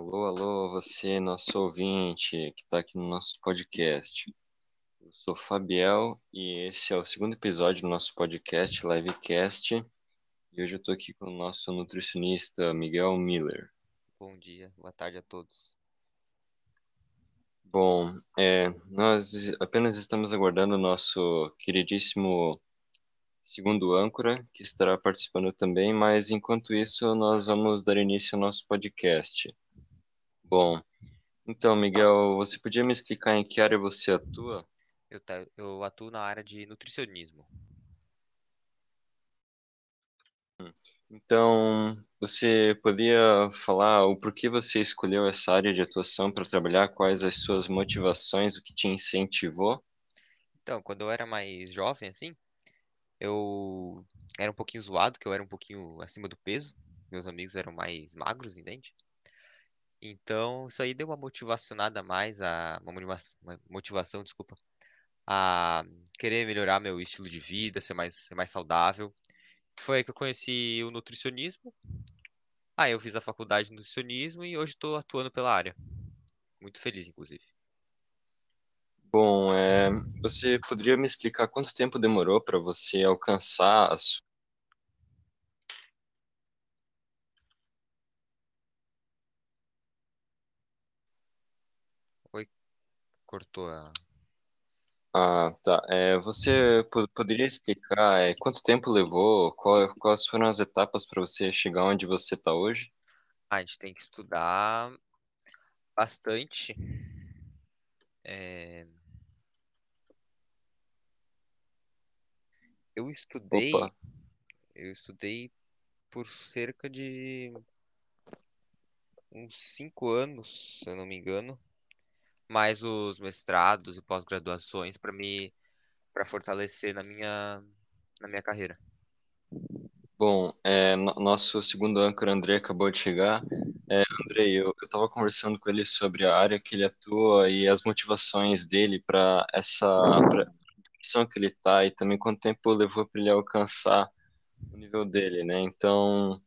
Alô, alô, você, nosso ouvinte que está aqui no nosso podcast. Eu sou Fabiel e esse é o segundo episódio do nosso podcast Livecast. E hoje eu estou aqui com o nosso nutricionista Miguel Miller. Bom dia, boa tarde a todos. Bom, é, nós apenas estamos aguardando o nosso queridíssimo segundo âncora, que estará participando também, mas enquanto isso, nós vamos dar início ao nosso podcast. Bom, então, Miguel, você podia me explicar em que área você atua? Eu, ta- eu atuo na área de nutricionismo. Então, você poderia falar o porquê você escolheu essa área de atuação para trabalhar, quais as suas motivações, o que te incentivou? Então, quando eu era mais jovem, assim, eu era um pouquinho zoado, que eu era um pouquinho acima do peso. Meus amigos eram mais magros, entende? Então, isso aí deu uma motivacionada a mais, a, uma motiva- uma motivação, desculpa, a querer melhorar meu estilo de vida, ser mais, ser mais saudável. Foi aí que eu conheci o nutricionismo. Aí eu fiz a faculdade de nutricionismo e hoje estou atuando pela área. Muito feliz, inclusive. Bom, é, você poderia me explicar quanto tempo demorou para você alcançar a sua... Cortou a. Ah, tá. É, você po- poderia explicar é, quanto tempo levou, qual- quais foram as etapas para você chegar onde você está hoje? Ah, a gente tem que estudar bastante. É, Eu estudei, Opa, eu estudei por cerca de uns cinco anos, se eu não me engano, mais os mestrados e pós-graduações para me, para fortalecer na minha, na minha carreira. bom, é, no- nosso segundo âncora, André, acabou de chegar. É, André, eu estava conversando com ele sobre a área que ele atua e as motivações dele para essa profissão que ele está e também quanto tempo levou para ele alcançar o nível dele, né? Então,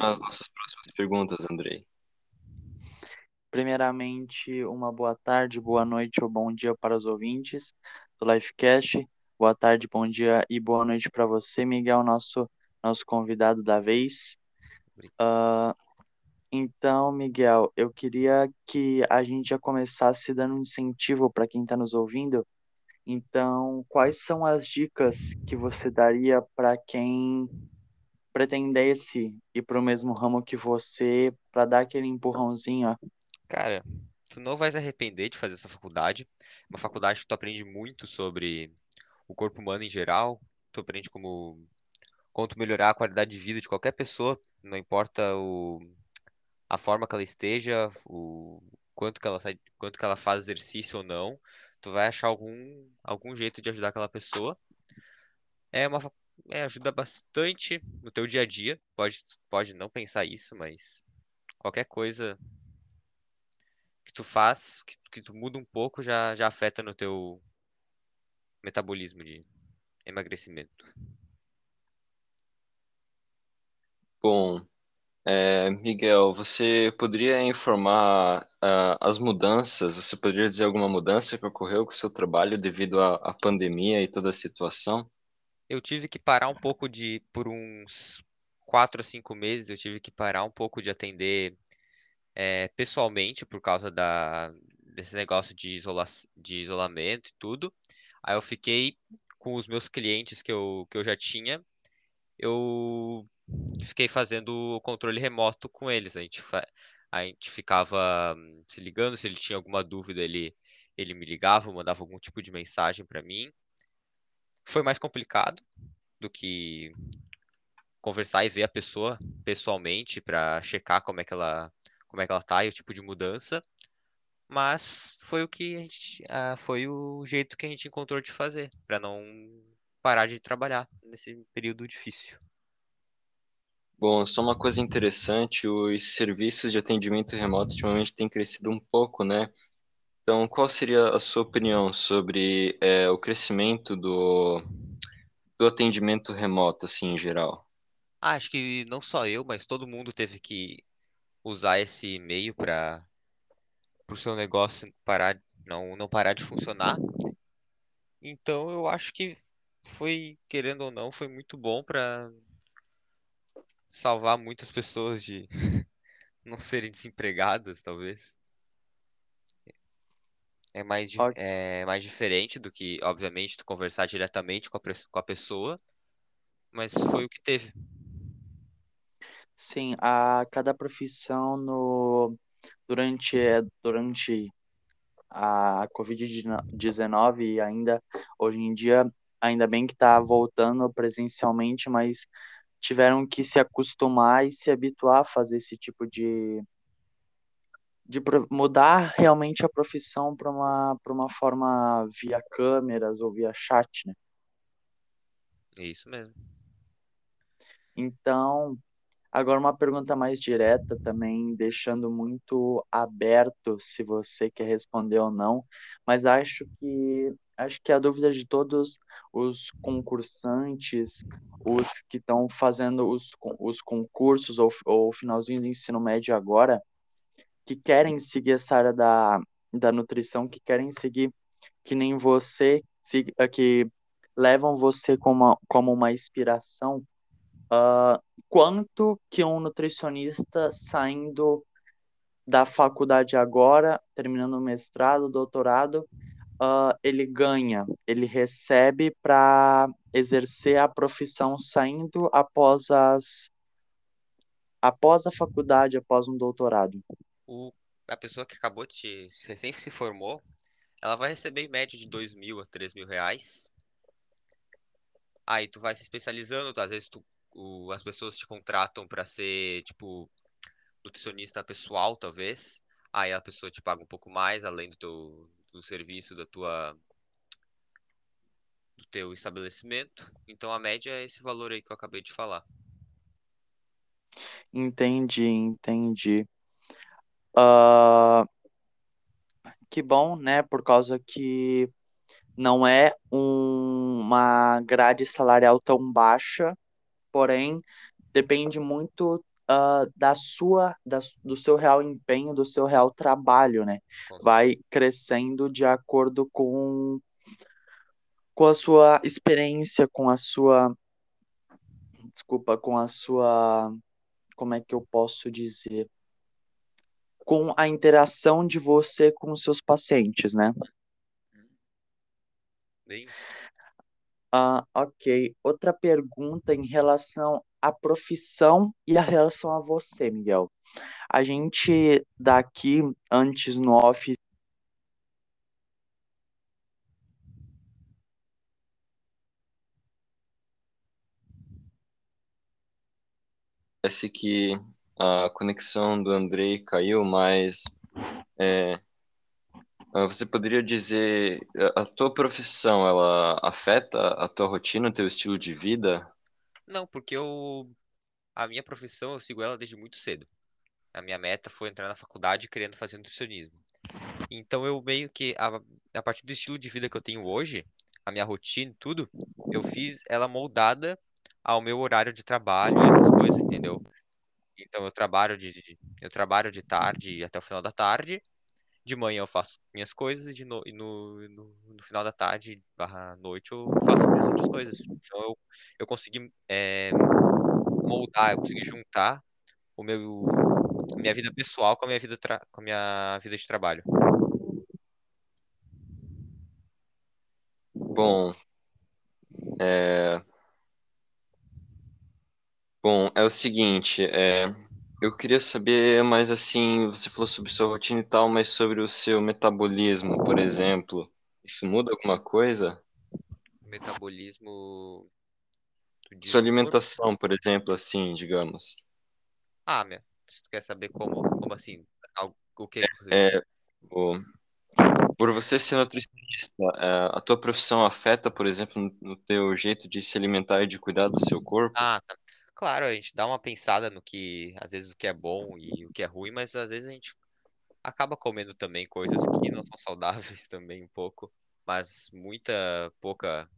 as nossas próximas perguntas, Andrei. Primeiramente, uma boa tarde, boa noite ou bom dia para os ouvintes do Lifecast. Boa tarde, bom dia e boa noite para você, Miguel, nosso, nosso convidado da vez. Ah, então, Miguel, eu queria que a gente já começasse dando um incentivo para quem está nos ouvindo. Então, quais são as dicas que você daria para quem pretendesse ir para o mesmo ramo que você, para dar aquele empurrãozinho, ó? Cara, tu não vai se arrepender de fazer essa faculdade. É Uma faculdade que tu aprende muito sobre o corpo humano em geral. Tu aprende como, como tu melhorar a qualidade de vida de qualquer pessoa, não importa o, a forma que ela esteja, o quanto que ela sai, quanto que ela faz exercício ou não. Tu vai achar algum, algum jeito de ajudar aquela pessoa. É uma, é, ajuda bastante no teu dia a dia. Pode, pode não pensar isso, mas qualquer coisa tu faz, que, que tu muda um pouco, já, já afeta no teu metabolismo de emagrecimento. Bom, é, Miguel, você poderia informar ah, as mudanças? Você poderia dizer alguma mudança que ocorreu com o seu trabalho devido à, à pandemia e toda a situação? Eu tive que parar um pouco de, por uns quatro a cinco meses, eu tive que parar um pouco de atender é, pessoalmente por causa da, desse negócio de, isola, de isolamento e tudo. Aí eu fiquei com os meus clientes que eu, que eu já tinha, eu fiquei fazendo o controle remoto com eles. A gente, a gente ficava hum, se ligando, se ele tinha alguma dúvida, ele, ele me ligava, mandava algum tipo de mensagem para mim. Foi mais complicado do que conversar e ver a pessoa pessoalmente para checar como é que ela, como é que ela tá e o tipo de mudança. Mas foi o que a gente, ah, foi o jeito que a gente encontrou de fazer, para não parar de trabalhar nesse período difícil. Bom, só uma coisa interessante, os serviços de atendimento remoto ultimamente têm crescido um pouco, né? Então, qual seria a sua opinião sobre é, o crescimento do, do atendimento remoto, assim, em geral? Ah, acho que não só eu, mas todo mundo teve que usar esse meio para o seu negócio parar, não, não parar de funcionar. Então eu acho que foi, querendo ou não, foi muito bom para salvar muitas pessoas de não serem desempregadas, talvez. É mais, é mais diferente do que, obviamente, tu conversar diretamente com a, com a pessoa, mas foi o que teve. Sim, a cada profissão no durante é, durante a Covid-19 e ainda hoje em dia, ainda bem que está voltando presencialmente, mas tiveram que se acostumar e se habituar a fazer esse tipo de, de mudar realmente a profissão para uma, para uma forma via câmeras ou via chat, né? É isso mesmo. Então, Agora, uma pergunta mais direta também, deixando muito aberto se você quer responder ou não, mas acho que acho que a dúvida de todos os concursantes, os que estão fazendo os, os concursos ou, ou finalzinho do ensino médio agora, que querem seguir essa área da, da nutrição, que querem seguir que nem você, que levam você como uma, como uma inspiração ah, quanto que um nutricionista saindo da faculdade agora, terminando o mestrado, doutorado, ah, ele ganha, ele recebe para exercer a profissão saindo após as, após a faculdade, após um doutorado. O, a pessoa que acabou de, recém se formou, ela vai receber em média de dois mil a três mil reais. Aí tu vai se especializando, tu- às vezes tu, o- as pessoas te contratam para ser, tipo, nutricionista pessoal, talvez. Aí a pessoa te paga um pouco mais, além do teu, do serviço, da tua, do teu estabelecimento. Então a média é esse valor aí que eu acabei de falar. Entendi, entendi. Ah, que bom, né? Por causa que não é um- uma grade salarial tão baixa, porém depende muito ah, da sua, da, do seu real empenho, do seu real trabalho, né? Vai crescendo de acordo com, com a sua experiência, com a sua, desculpa, com a sua, como é que eu posso dizer? Com a interação de você com os seus pacientes, né? Bem. Ah, ok. Outra pergunta em relação à profissão e a relação a você, Miguel. A gente daqui, antes no off, Parece que a conexão do Andrei caiu, mas é, você poderia dizer, a a tua profissão, ela afeta a tua rotina, o teu estilo de vida? Não, porque eu, a minha profissão eu sigo ela desde muito cedo. A minha meta foi entrar na faculdade querendo fazer nutricionismo. Então eu meio que, a, a partir do estilo de vida que eu tenho hoje, a minha rotina tudo, eu fiz ela moldada ao meu horário de trabalho e essas coisas, entendeu? Então eu trabalho de- eu trabalho de tarde até o final da tarde, de manhã eu faço minhas coisas e, de no, e no, no, no final da tarde barra noite eu faço minhas outras coisas. Então eu, eu consegui é, moldar, eu consegui juntar o meu, minha vida pessoal com a minha vida, com a minha vida de trabalho. Bom, é, bom, é o seguinte, é, eu queria saber mais assim, você falou sobre sua rotina e tal, mas sobre o seu metabolismo, por exemplo, isso muda alguma coisa? Metabolismo, diz Sua alimentação, por exemplo, assim, digamos. Ah, minha, se tu quer saber como, como assim, o que diz? É, o- por você ser nutricionista, é, a tua profissão afeta, por exemplo, no, no teu jeito de se alimentar e de cuidar do seu corpo? Ah, tá. Claro, a gente dá uma pensada no que, às vezes, o que é bom e o que é ruim, mas às vezes a gente acaba comendo também coisas que não são saudáveis também um pouco, mas muita pouca,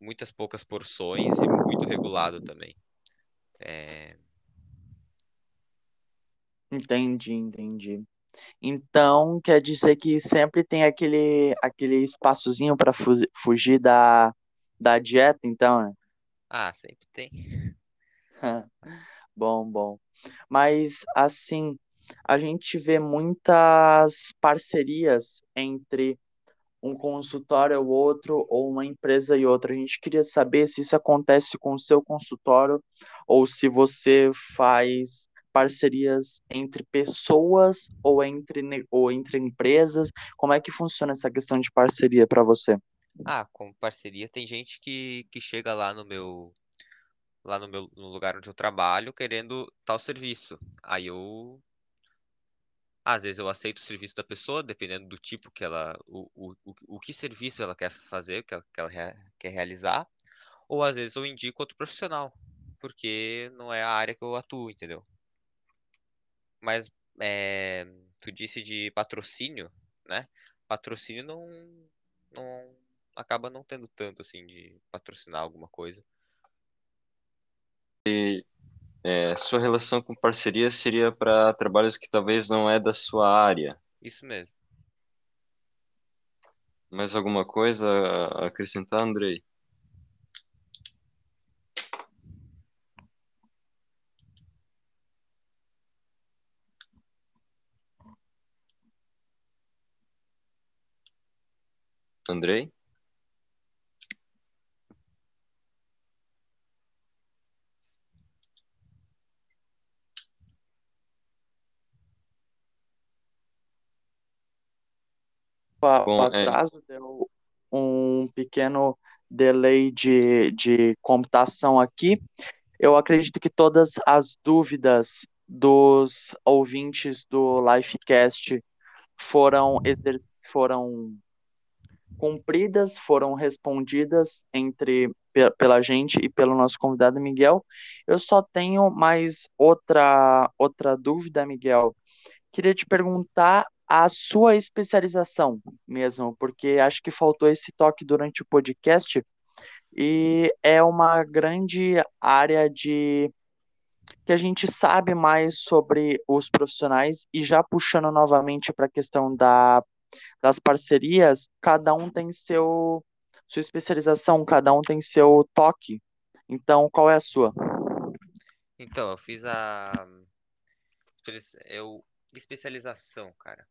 muitas poucas porções e muito regulado também. É, Entendi, entendi. Então, quer dizer que sempre tem aquele, aquele espaçozinho para fugir da, da dieta, então, né? Ah, sempre tem. Bom, bom. Mas, assim, a gente vê muitas parcerias entre um consultório e outro, ou uma empresa e outra. A gente queria saber se isso acontece com o seu consultório, ou se você faz parcerias entre pessoas ou entre, ou entre empresas. Como é que funciona essa questão de parceria para você? Ah, com parceria tem gente que, que chega lá no meu lá no meu no lugar onde eu trabalho querendo tal serviço. Aí eu às vezes eu aceito o serviço da pessoa, dependendo do tipo que ela o, o, o, que serviço ela quer fazer, que ela, que ela quer realizar, ou às vezes eu indico outro profissional, porque não é a área que eu atuo, entendeu? Mas é, tu disse de patrocínio, né? Patrocínio não, não acaba não tendo tanto assim de patrocinar alguma coisa. É, sua relação com parceria seria para trabalhos que talvez não é da sua área. Isso mesmo. Mais alguma coisa a acrescentar, Andrei? Andrei? Pa- O Bom, é, atraso deu um pequeno delay de, de computação aqui. Eu acredito que todas as dúvidas dos ouvintes do Lifecast foram, foram cumpridas, foram respondidas entre pe- pela gente e pelo nosso convidado Miguel. Eu só tenho mais outra outra dúvida, Miguel. Queria te perguntar a sua especialização mesmo, porque acho que faltou esse toque durante o podcast e é uma grande área de que a gente sabe mais sobre os profissionais e já puxando novamente para a questão da, das parcerias, cada um tem seu sua especialização, cada um tem seu toque. Então, qual é a sua? Então, eu fiz a eu especialização, cara.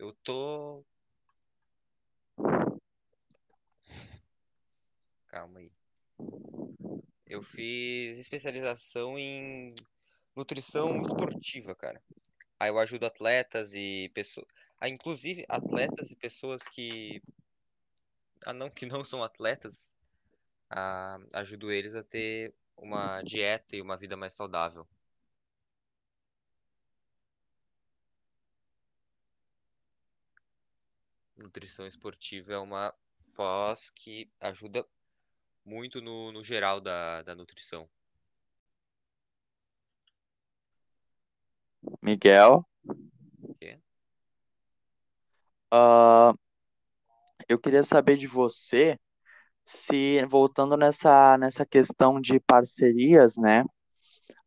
Eu tô Calma aí. Eu fiz especialização em nutrição esportiva, cara. Aí eu ajudo atletas e pessoas, ah, inclusive atletas e pessoas que ah, não que não são atletas, ah, ajudo eles a ter uma dieta e uma vida mais saudável. Nutrição esportiva é uma pós que ajuda muito no, no geral da, da nutrição. Miguel? O quê? Ah, eu queria saber de você se, voltando nessa, nessa questão de parcerias, né?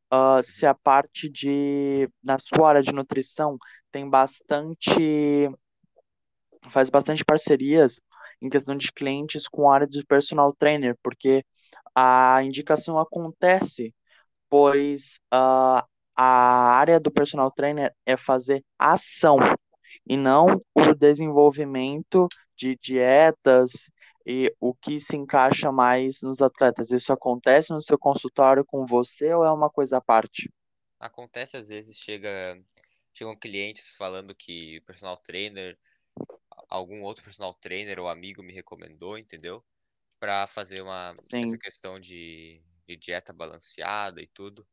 ah, se a parte de, na sua área de nutrição, tem bastante, faz bastante parcerias em questão de clientes com a área de personal trainer, porque a indicação acontece, pois ah, a área do personal trainer é fazer ação e não o desenvolvimento de dietas e o que se encaixa mais nos atletas. Isso acontece no seu consultório com você ou é uma coisa à parte? Acontece às vezes, chega, chegam clientes falando que personal trainer, algum outro personal trainer ou amigo me recomendou, entendeu? Pra fazer uma, essa questão de, de dieta balanceada e tudo.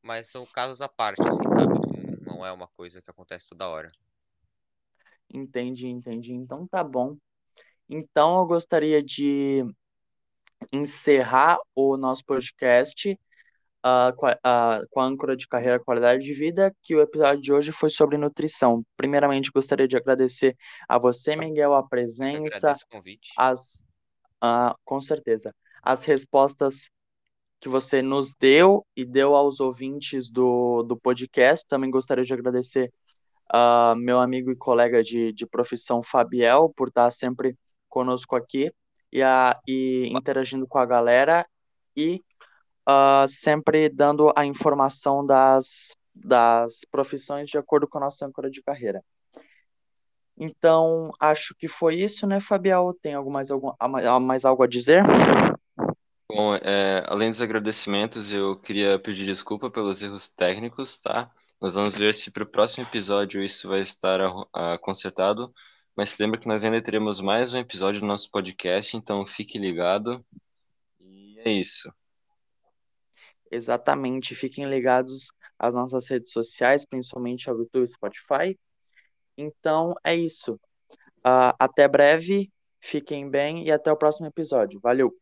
Mas são casos à parte, assim, sabe? Não, não é uma coisa que acontece toda hora. entendi, entendi. Então tá bom. Então eu gostaria de encerrar o nosso podcast ah, com a, ah, com a âncora de carreira qualidade de vida, que o episódio de hoje foi sobre nutrição. Primeiramente, gostaria de agradecer a você, Miguel, a presença, o convite. as, ah, com certeza, as respostas que você nos deu e deu aos ouvintes do, do podcast. Também gostaria de agradecer uh, meu amigo e colega de, de profissão, Fabiel, por estar sempre conosco aqui e, a, e interagindo com a galera e uh, sempre dando a informação das, das profissões de acordo com a nossa âncora de carreira. Então, acho que foi isso, né, Fabiel? Tem algo mais, algum, mais algo a dizer? Bom, é, além dos agradecimentos, eu queria pedir desculpa pelos erros técnicos, tá? Nós vamos ver se para o próximo episódio isso vai estar uh, consertado. Mas lembra que nós ainda teremos mais um episódio do nosso podcast, então fique ligado. E é isso. Exatamente. Fiquem ligados às nossas redes sociais, principalmente ao YouTube e Spotify. Então é isso. Uh, até breve, fiquem bem e até o próximo episódio. Valeu!